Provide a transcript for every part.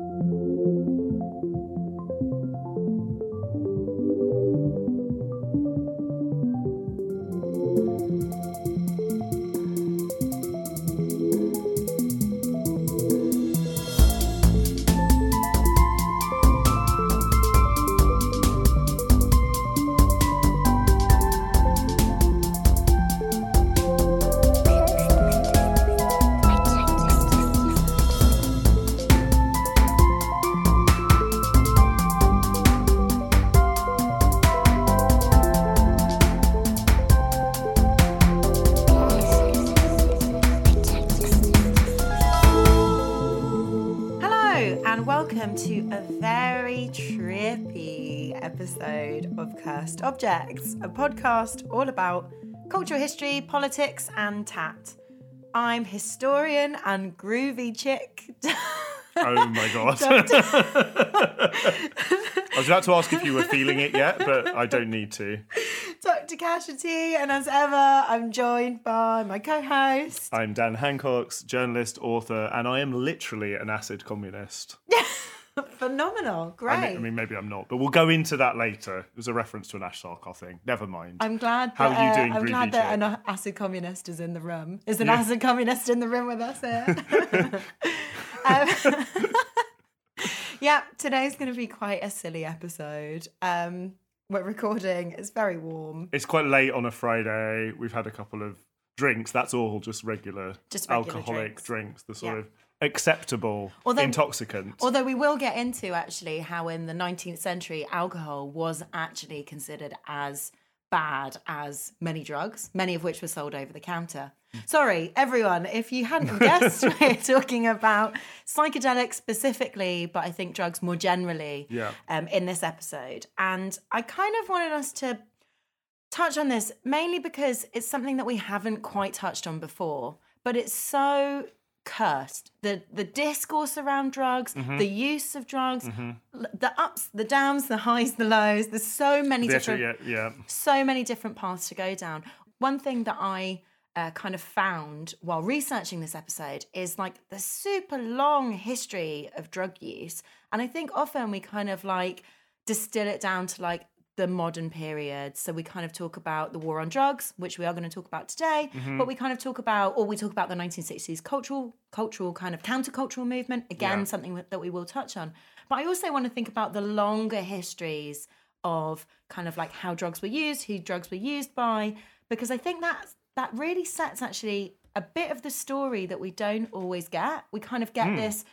Hello, and welcome to a very trippy episode of Cursed Objects, a podcast all about cultural history, politics, and tat. I'm historian and groovy chick. Oh my god. I was about to ask if you were feeling it yet, but I don't need to. Dr. Cashity, and as ever, I'm joined by my co host. I'm Dan Hancox journalist, author, and I am literally an acid communist. Phenomenal, great. I mean, I mean, maybe I'm not, but we'll go into that later. It was a reference to an Ash Sarkar thing. Never mind. I'm glad. How that, are you uh, doing, I'm groovy glad that an acid communist is in the room. Is an Yeah. acid communist in the room with us here? Um, yeah, today's going to be quite a silly episode. Um, we're recording. It's very warm. It's quite late on a Friday. We've had a couple of drinks. That's all just regular, Just regular alcoholic drinks. drinks. The sort Yeah. of acceptable Although- intoxicant. Although we will get into actually how in the 19th century alcohol was actually considered as bad as many drugs, many of which were sold over the counter. Sorry, everyone, if you hadn't guessed, we're talking about psychedelics specifically, but I think drugs more generally Yeah. um, in this episode. And I kind of wanted us to touch on this mainly because it's something that we haven't quite touched on before, but it's so cursed. The the discourse around drugs, Mm-hmm. the use of drugs, l- the ups, the downs, the highs, the lows. There's so many The different yeah, yeah. so many different paths to go down. One thing that I uh, kind of found while researching this episode is like the super long history of drug use. And I think often we kind of like distill it down to like the modern period. So we kind of talk about the war on drugs, which we are going to talk about today, but we kind of talk about, or we talk about the 1960s cultural, cultural kind of countercultural movement. Again, Yeah. something that we will touch on. But I also want to think about the longer histories of kind of like how drugs were used, who drugs were used by, because I think that that really sets actually a bit of the story that we don't always get. We kind of get Hmm. this.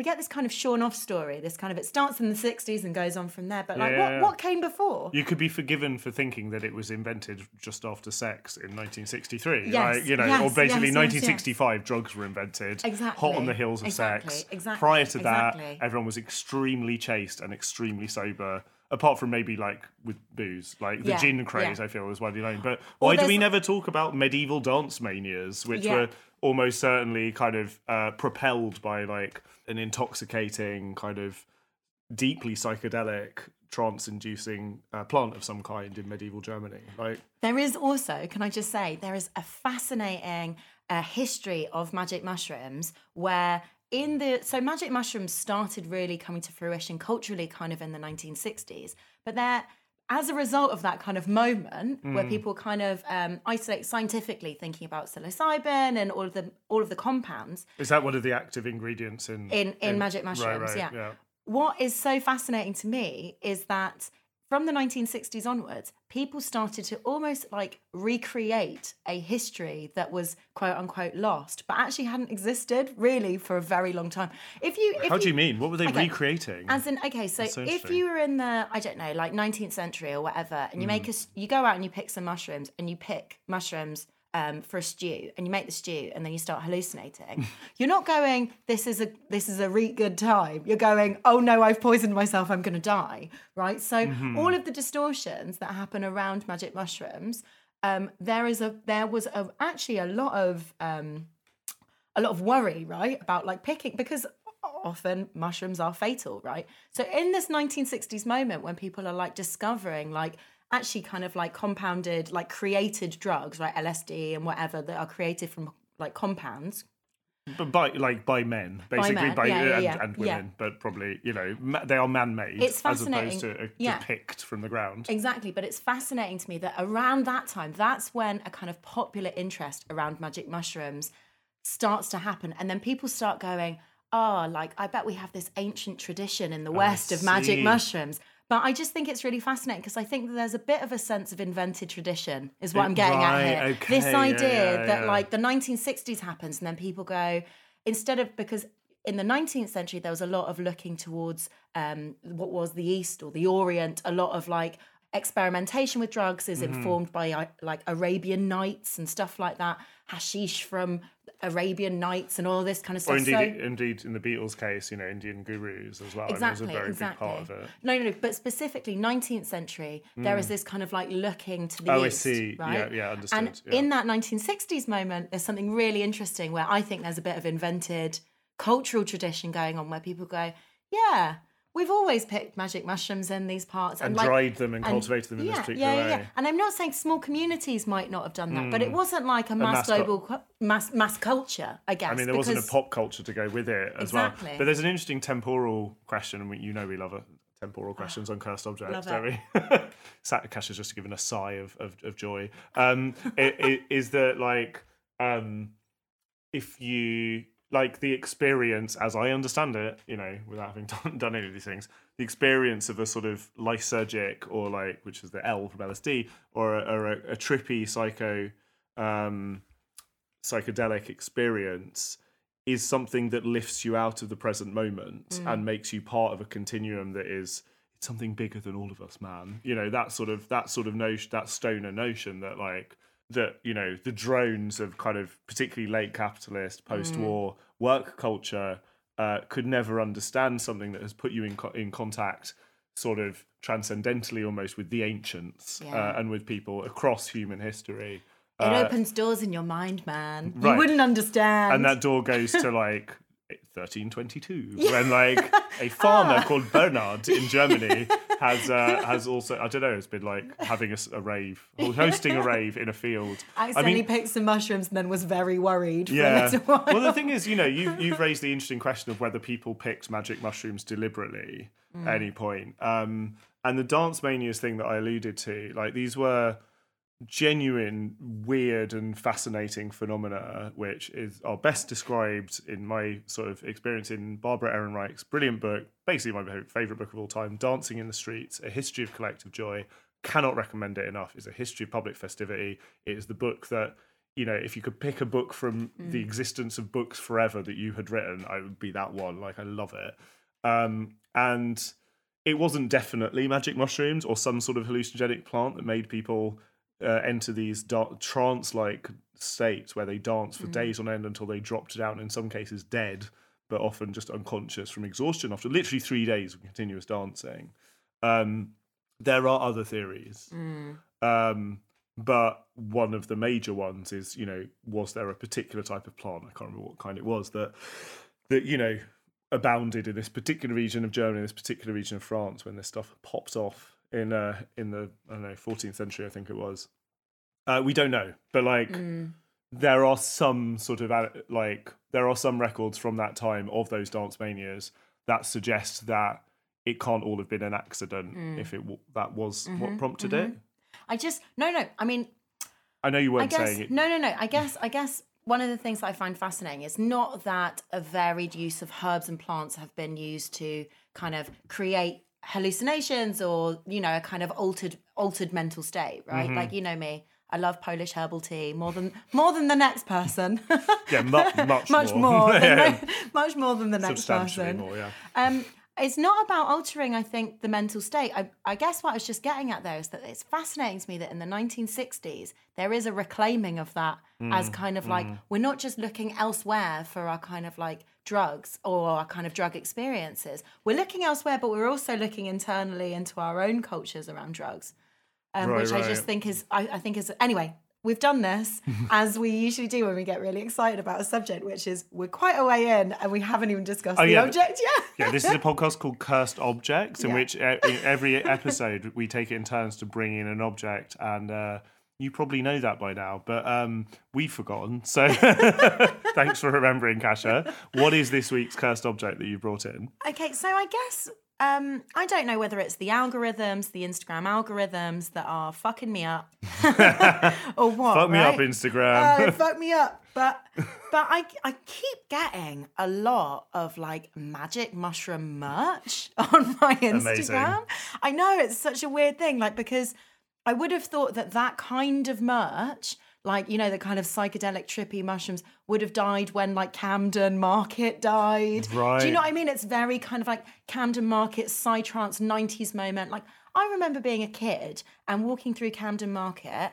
We get this kind of shorn off story. This kind of it starts in the '60s and goes on from there. But like, Yeah, what what came before? You could be forgiven for thinking that it was invented just after sex in 1963. Yes, like, you know, yes, or basically yes, 1965 drugs were invented. Exactly, Hot on the heels of exactly, sex. exactly, Prior to exactly. that, everyone was extremely chaste and extremely sober. Apart from maybe like with booze, like the Yeah, gin craze, yeah. I feel is widely known. But why do we never talk about medieval dance manias, which Yeah. were almost certainly kind of uh, propelled by like an intoxicating kind of deeply psychedelic trance-inducing uh, plant of some kind in medieval Germany. Like, There is also, can I just say, there is a fascinating uh, history of magic mushrooms where in the so magic mushrooms started really coming to fruition culturally kind of in the 1960s but they're as a result of that kind of moment where people kind of um, isolate scientifically thinking about psilocybin and all of the all of the compounds is that one of the active ingredients in in in magic right, mushrooms right, yeah. yeah. what is so fascinating to me is that from the 1960s onwards people started to almost like recreate a history that was quote unquote lost but actually hadn't existed really for a very long time if you if How do you mean? What were they Okay. recreating? as in, okay, so, so if you were in the, I don't know, like 19th century or whatever, and you make Mm. a, you go out and you pick some mushrooms and you pick mushrooms um, for a stew and you make the stew and then you start hallucinating, you're not going, this is a, this is a really good time. You're going, oh no, I've poisoned myself, I'm going to die, right? So Mm-hmm. all of the distortions that happen around magic mushrooms, um, there is a, there was a, actually a lot of, um, a lot of worry, right, about like picking because often mushrooms are fatal, right? So in this 1960s moment when people are like discovering like actually kind of like compounded like created drugs, right, LSD and whatever that are created from like compounds but by like by men, basically men, by, yeah, yeah, and, yeah, and women, but probably you know they are man-made It's as opposed fascinating. to uh, depict from the ground. Exactly, but it's fascinating to me that around that time, that's when a kind of popular interest around magic mushrooms starts to happen. And then people start going, oh, like, I bet we have this ancient tradition in the West of magic mushrooms. But I just think it's really fascinating because I think that there's a bit of a sense of invented tradition, is what I'm getting Right, at here. okay, this idea yeah, that, yeah. like, the 1960s happens and then people go, instead of, because in the 19th century, there was a lot of looking towards um, what was the East or the Orient, a lot of like experimentation with drugs is Mm-hmm. informed by like Arabian Nights and stuff like that, hashish from Arabian Nights and all this kind of Or stuff. indeed, so, indeed, in the Beatles' case, you know, Indian gurus as well. exactly, I mean, it was a very exactly. big part of it. No, no, no. But specifically, 19th century, there is this kind of like looking to the Mm. Oh, I east, see. Yeah, yeah, understood, And yeah. in that 1960s moment, there's something really interesting where I think there's a bit of invented cultural tradition going on where people go, yeah. We've always picked magic mushrooms in these parts And like, dried them and cultivated them in this yeah, particular yeah, yeah, way. Yeah. And I'm not saying small communities might not have done that, but it wasn't like a mass, mass global cu- mass mass culture. I guess. I mean, there wasn't a pop culture to go with it as Exactly. well. But there's an interesting temporal question, and you know we love it. Temporal questions on cursed objects, don't we? Cash has just given a sigh of, of, of joy. Um, it, it, is that like um, if you like the experience, as I understand it, you know, without having done, done any of these things, the experience of a sort of lysergic or like, which is the L from LSD, or a, or a, a trippy psycho um, psychedelic experience is something that lifts you out of the present moment and makes you part of a continuum that is it's something bigger than all of us man. You know that sort of that sort of notion that stoner notion that like that you know the drones of kind of particularly late capitalist post-war work culture uh, could never understand something that has put you in co- in contact sort of transcendentally almost with the ancients Yeah. uh, and with people across human history It uh, opens doors in your mind, man. right. You wouldn't understand. and that door goes to like 1322 when like a farmer Ah. called Bernard in Germany has uh, has also I don't know it's been like having a rave or hosting a rave in a field. accidentally I mean, picked some mushrooms and then was very worried for a yeah. Well, the thing is, you know, you you've raised the interesting question of whether people picked magic mushrooms deliberately Mm. at any point. Um, and the dance manias thing that I alluded to, like these were genuine, weird, and fascinating phenomena, which is are best described in my sort of experience in Barbara Ehrenreich's brilliant book, basically my favorite book of all time, "Dancing in the Streets: A History of Collective Joy." Cannot recommend it enough. It's a history of public festivity. It is the book that you know, if you could pick a book from the existence of books forever that you had written, I would be that one. Like I love it. Um, and it wasn't definitely magic mushrooms or some sort of hallucinogenic plant that made people uh, enter these da- trance-like states where they dance for days on end until they dropped down. In some cases, dead, but often just unconscious from exhaustion after literally three days of continuous dancing. Um, there are other theories. Um, but one of the major ones is, you know, was there a particular type of plant? I can't remember what kind it was that that you know abounded in this particular region of Germany, this particular region of France when this stuff popped off in uh in the I don't know 14th century, I think it was. Uh, we don't know, but like there are some sort of uh, like there are some records from that time of those dance manias that suggest that it can't all have been an accident if it that was what prompted it. I just no, no. I mean, I know you weren't guess saying it. no, no, no. I guess I guess one of the things that I find fascinating is not that a varied use of herbs and plants have been used to kind of create hallucinations or you know a kind of altered altered mental state, right? Mm-hmm. Like you know me. I love Polish herbal tea more than more than the next person. Yeah, mu- much, much more. more, than Yeah, much more than the next substantially person. more. Yeah. Um, it's not about altering, I think, the mental state. I, I guess what I was just getting at there is that it's fascinating to me that in the 1960s, there is a reclaiming of that as kind of like, we're not just looking elsewhere for our kind of like drugs or our kind of drug experiences. We're looking elsewhere, but we're also looking internally into our own cultures around drugs, um, Right, which I just think is, I, I think is, anyway. We've done this as we usually do when we get really excited about a subject, which is we're quite a way in and we haven't even discussed the Oh, yeah. object yet. Yeah, this is a podcast called Cursed Objects, in Yeah. which every episode we take it in turns to bring in an object and uh, you probably know that by now, but um, we've forgotten. So thanks for remembering, Kasia. What is this week's cursed object that you brought in? Okay, so I guess um, I don't know whether it's the algorithms, the Instagram algorithms that are fucking me up, or what. Fuck me up. Instagram. Oh, fuck me up. But but I I keep getting a lot of like magic mushroom merch on my Instagram. Amazing. I know it's such a weird thing, like because I would have thought that that kind of merch, like you know, the kind of psychedelic trippy mushrooms, would have died when like Camden Market died. Do you know what I mean? It's very kind of like Camden Market psytrance '90s moment. Like I remember being a kid and walking through Camden Market,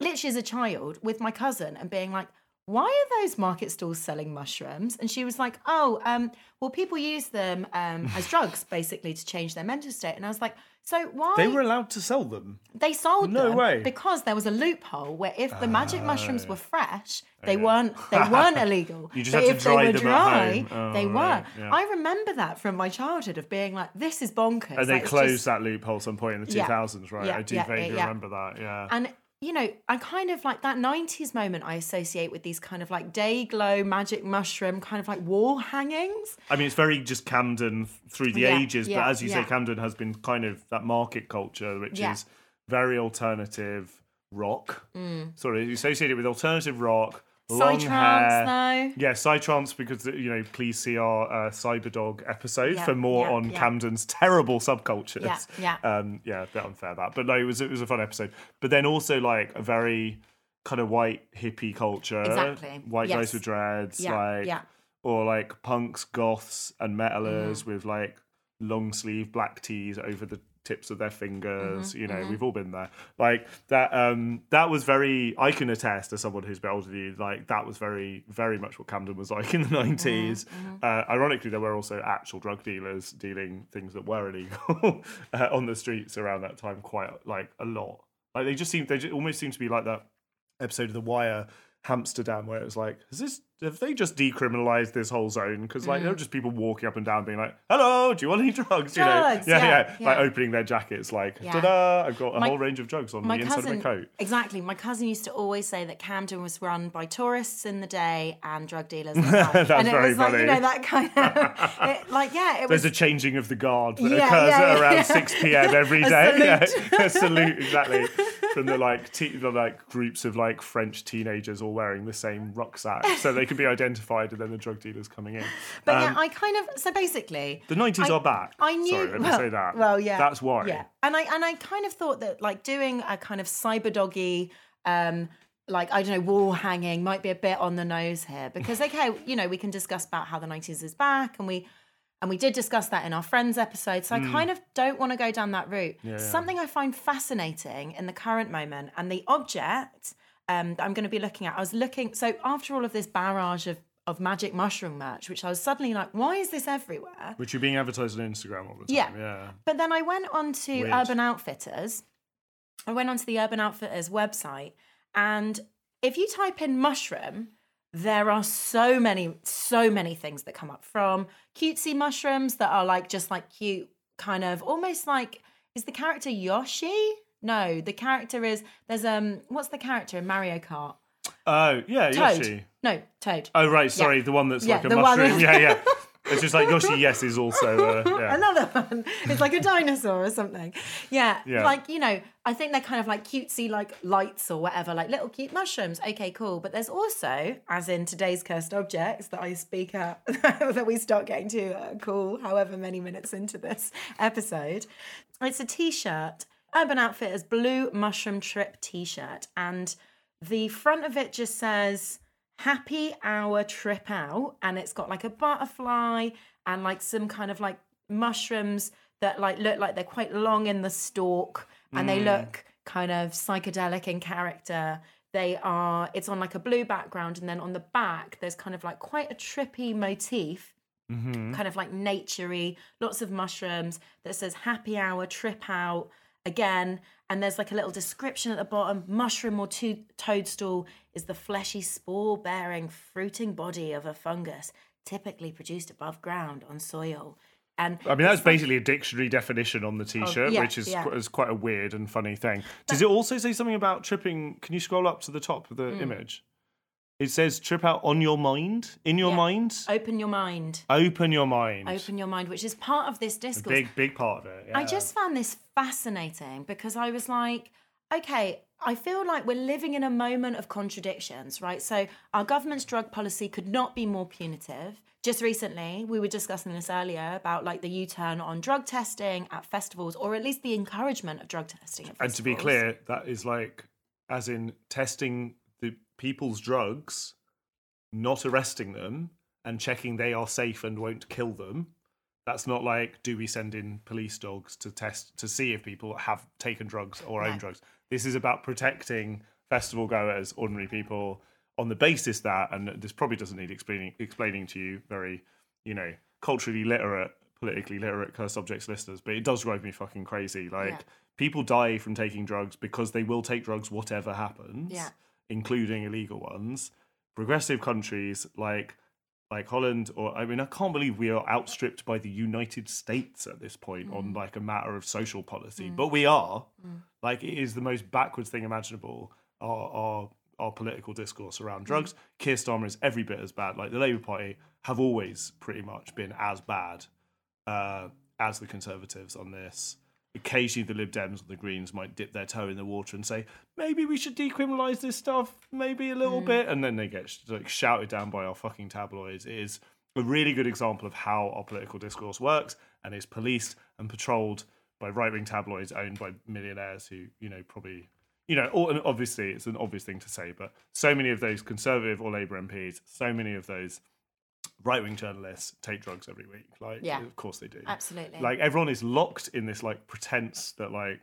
literally as a child, with my cousin and being like. Why are those market stalls selling mushrooms? And she was like, "Oh, um, well, people use them um, as drugs, basically, to change their mental state." And I was like, "So why?" they were allowed to sell them. They sold No them way. because there was a loophole where if the magic mushrooms were fresh, they weren't they weren't illegal. Ah. You just but had to if dry they were them at dry, home. Oh, they were. yeah. I remember that from my childhood of being like, "This is bonkers." And they Like, closed just- that loophole some point in the Yeah. 2000s, right? Yeah, I do yeah, yeah, vaguely yeah. remember that, yeah. And you know, I kind of like that '90s moment. I associate with these kind of like day glow magic mushroom kind of like wall hangings. I mean, it's very just Camden through the Yeah, ages, but as you say. Camden has been kind of that market culture, which Yeah. is very alternative rock. Mm. Sort of associated with alternative rock, long Psytrance, hair. though. Yeah, Psytrance, because, you know, please see our uh, Cyberdog episode Yeah, for more yeah, on yeah. Camden's terrible subcultures. Yeah, yeah. Um, yeah, a bit unfair that. But no, it was, it was a fun episode. But then also, like, a very kind of white hippie culture. Exactly, White guys with dreads. Yeah, like, yeah. or like punks, goths, and metalers Mm-hmm. with like long sleeve black tees over the tips of their fingers. Mm-hmm, You know, we've all been there. Like that. Um, that was very. I can attest as someone who's a bit older than you. Like that was very, very much what Camden was like in the 90s Mm-hmm, Uh, ironically, there were also actual drug dealers dealing things that were illegal uh, on the streets around that time. Quite like a lot. Like they just seem. They just almost seem to be like that episode of The Wire, Amsterdam, where it was like, is this have they just decriminalized this whole zone? Because like there were just people walking up and down, being like, "Hello, do you want any drugs?" You know, Mm. Drugs, yeah, yeah, yeah, like opening their jackets, like, Yeah. "Ta-da! I've got a My- whole range of drugs on the inside cousin of my coat." exactly my cousin used to always say that camden was run by tourists in the day and drug dealers at. That's and it very was like you know that kind of it, like yeah it was There's a changing of the guard that Yeah, occurs yeah, at yeah, around yeah. 6 p.m. every A day. salute. Yeah, a salute, exactly. From the like, te- the like groups of like French teenagers all wearing the same rucksack, so they can be identified, and then the drug dealers coming in. but Um, yeah i kind of so basically The 90s are back. I knew. Sorry, let me say that. Well, yeah. That's why. Yeah, and I and I kind of thought that like doing a kind of cyber doggy, um, like I don't know, wall hanging might be a bit on the nose here because okay, you know, we can discuss about how the nineties is back, and we and we did discuss that in our friends episode. So I kind of don't want to go down that route. Something I find fascinating in the current moment and the object um, that I'm going to be looking at. I was looking so after all of this barrage of of magic mushroom merch, which I was suddenly like, why is this everywhere? Which you're being advertised on Instagram all the time. Yeah. Yeah. But then I went on to Weird. Urban Outfitters. I went onto the Urban Outfitters website, and if you type in mushroom, there are so many, so many things that come up from cutesy mushrooms that are like just like cute, kind of almost like is the character Yoshi? No, the character is there's um what's the character in Mario Kart? Oh, yeah, Toad. Yoshi. No, Toad. Oh, right. Sorry, the one that's Yeah, like a mushroom. yeah, yeah. It's just like Yoshi, yes, is also. Uh, yeah. Another one. It's like a dinosaur or something. Yeah, Yeah. Like, you know, I think they're kind of like cutesy, like lights or whatever, like little cute mushrooms. Okay, cool. But there's also, as in today's cursed objects that I speak at, that we start getting to uh, cool however many minutes into this episode. It's a t shirt, Urban Outfitters Blue Mushroom Trip t shirt. And the front of it just says, happy hour trip out and it's got like a butterfly and like some kind of like mushrooms that like look like they're quite long in the stalk and they mm. look kind of psychedelic in character. They are it's on like a blue background and then on the back there's kind of like quite a trippy motif mm-hmm. kind of like naturey, lots of mushrooms that says happy hour, trip out. Again. And there's like a little description at the bottom mushroom or to- toadstool is the fleshy spore bearing fruiting body of a fungus, typically produced above ground on soil. And I mean, that's basically a dictionary definition on the T-shirt, yeah, which is, yeah. qu- is quite a weird and funny thing. Does it also say something about tripping? Can you scroll up to the top of the Hmm. image? It says trip out on your mind, in your Yeah. mind, open your mind. open your mind. Open your mind, which is part of this discourse. Big, big part of it. I yeah. just found this fascinating because I was like, okay, I feel like we're living in a moment of contradictions, right? So our government's drug policy could not be more punitive. Just recently, we were discussing this earlier about like the U-turn on drug testing at festivals, or at least the encouragement of drug testing at festivals. And to be clear, that is like, as in testing people's drugs, not arresting them and checking they are safe and won't kill them. That's not like, do we send in police dogs to test to see if people have taken drugs or own No. drugs? This is about protecting festival goers, ordinary people, on the basis that, and this probably doesn't need explaining explaining to you, very, you know, culturally literate, politically literate of subjects listeners, but it does drive me fucking crazy. Like Yeah. people die from taking drugs because they will take drugs whatever happens, Yeah. Including illegal ones. Progressive countries like like Holland or I mean I can't believe we are outstripped by the United States at this point on mm. like a matter of social policy. Mm. But we are. Mm. Like it is the most backwards thing imaginable. Our our our political discourse around drugs. Keir Starmer is every bit as bad. Like the Labour Party have always pretty much been as bad uh, as the Conservatives on this. Occasionally, the Lib Dems or the Greens might dip their toe in the water and say, maybe we should decriminalise this stuff, maybe a little hmm. bit. And then they get like shouted down by our fucking tabloids. It is a really good example of how our political discourse works and is policed and patrolled by right wing tabloids owned by millionaires who, you know, probably. You know, and obviously it's an obvious thing to say, but so many of those Conservative or Labour MPs, so many of those right wing journalists take drugs every week. Like, Yeah. of course they do. Absolutely. Like everyone is locked in this like pretense that like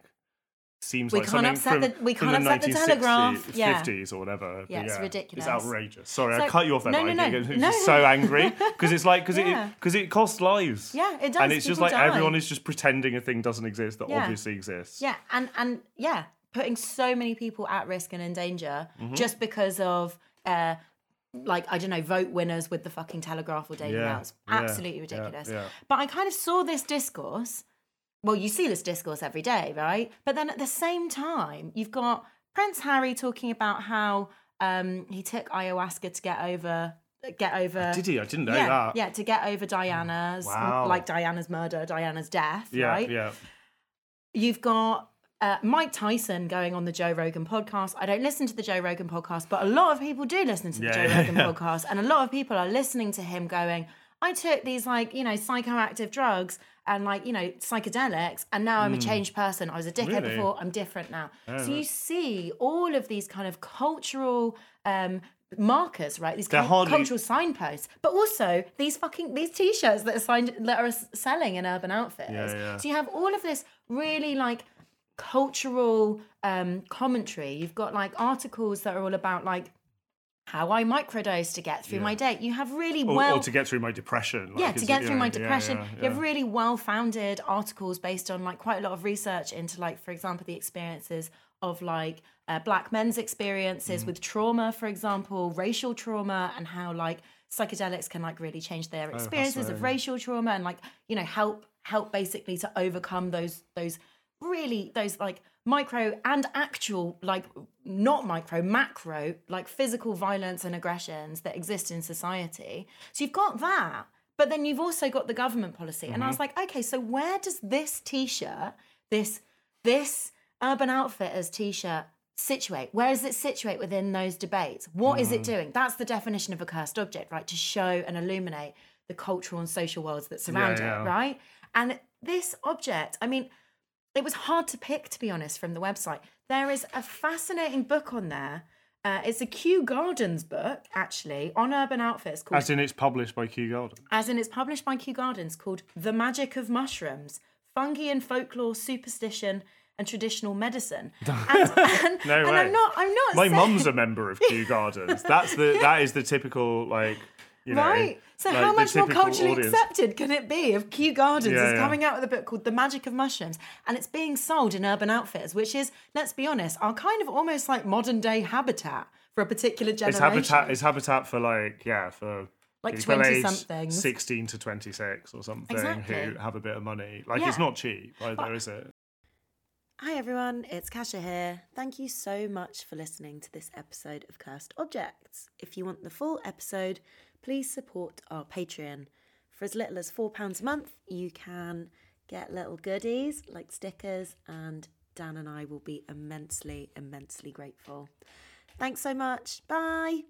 seems We like can't something upset from, the- we from can't the upset the Telegraph. 1960s, Yeah. 50s or whatever. Yeah, But it's ridiculous. It's outrageous. Sorry, I cut you off there. no, no, no. No, just no. so angry because it's like because Yeah. it because it costs lives. Yeah, it does. And it's just like die. everyone is just pretending a thing doesn't exist that Yeah. obviously exists. Yeah, and and yeah, putting so many people at risk and in danger Mm-hmm. just because of uh like I don't know, vote winners with the fucking Telegraph or Daily Mail. It's absolutely ridiculous. But I kind of saw this discourse. Well, you see this discourse every day, right? But then at the same time, you've got Prince Harry talking about how um he took ayahuasca to get over get over Did he? I didn't know yeah, that. yeah, to get over Diana's Wow. like Diana's murder, Diana's death, yeah, right? yeah. You've got uh, Mike Tyson going on the Joe Rogan podcast. I don't listen to the Joe Rogan podcast, but a lot of people do listen to the Yeah, Joe yeah, Rogan yeah. podcast. And a lot of people are listening to him going, I took these, like, you know, psychoactive drugs and, like, you know, psychedelics, and now I'm a changed person. I was a dickhead Hmm. Really? before, I'm different now. so you see all of these kind of cultural. Um, markers right these hardly- cultural signposts but also these fucking these t-shirts that are signed that are selling in urban outfitters Yeah, yeah. so you have all of this really like cultural um, commentary. You've got like articles that are all about like how I microdose to get through my day. You have really Or, well or to get through my depression. Like, yeah, to get you through know, my yeah, depression. yeah, You have really well founded articles based on like quite a lot of research into like, for example, the experiences of like uh, black men's experiences Mm. with trauma, for example, racial trauma, and how like psychedelics can like really change their Oh, experiences of racial trauma and like you know help help basically to overcome those those really those like micro and actual like not micro macro like physical violence and aggressions that exist in society. So you've got that but then you've also got the government policy. And i Mm-hmm. was like okay so where does this t-shirt this this urban outfitters t-shirt situate? Where does it situate within those debates? What is it Mm. doing? That's the definition of a cursed object right? To show and illuminate the cultural and social worlds that surround yeah. it right? And this object i mean it was hard to pick, to be honest, from the website. There is a fascinating book on there. Uh, it's a Kew Gardens book, actually, on Urban Outfitters called, As in, it's published by Kew Garden. as in it's published by Kew Gardens, called The Magic of Mushrooms, Fungi and Folklore, Superstition, and Traditional Medicine. And, and, No and way. I'm not, I'm not My saying- mum's a member of Kew Gardens. That's the that is the typical like you know. Right. So like, how much more culturally audience. accepted can it be if Kew Gardens Yeah, is yeah. coming out with a book called The Magic of Mushrooms and it's being sold in Urban Outfitters, which is, let's be honest, are kind of almost like modern day habitat for a particular generation. It's habitat. It's habitat for like yeah for Like 20 aged somethings. 16 to 26 or something Exactly. who have a bit of money. Like it's not cheap either, is it? Hi everyone, it's Kasia here. Thank you so much for listening to this episode of Cursed Objects. If you want the full episode, please support our Patreon. For as little as £4 a month, you can get little goodies like stickers, and Dan and I will be immensely, immensely grateful. Thanks so much. Bye.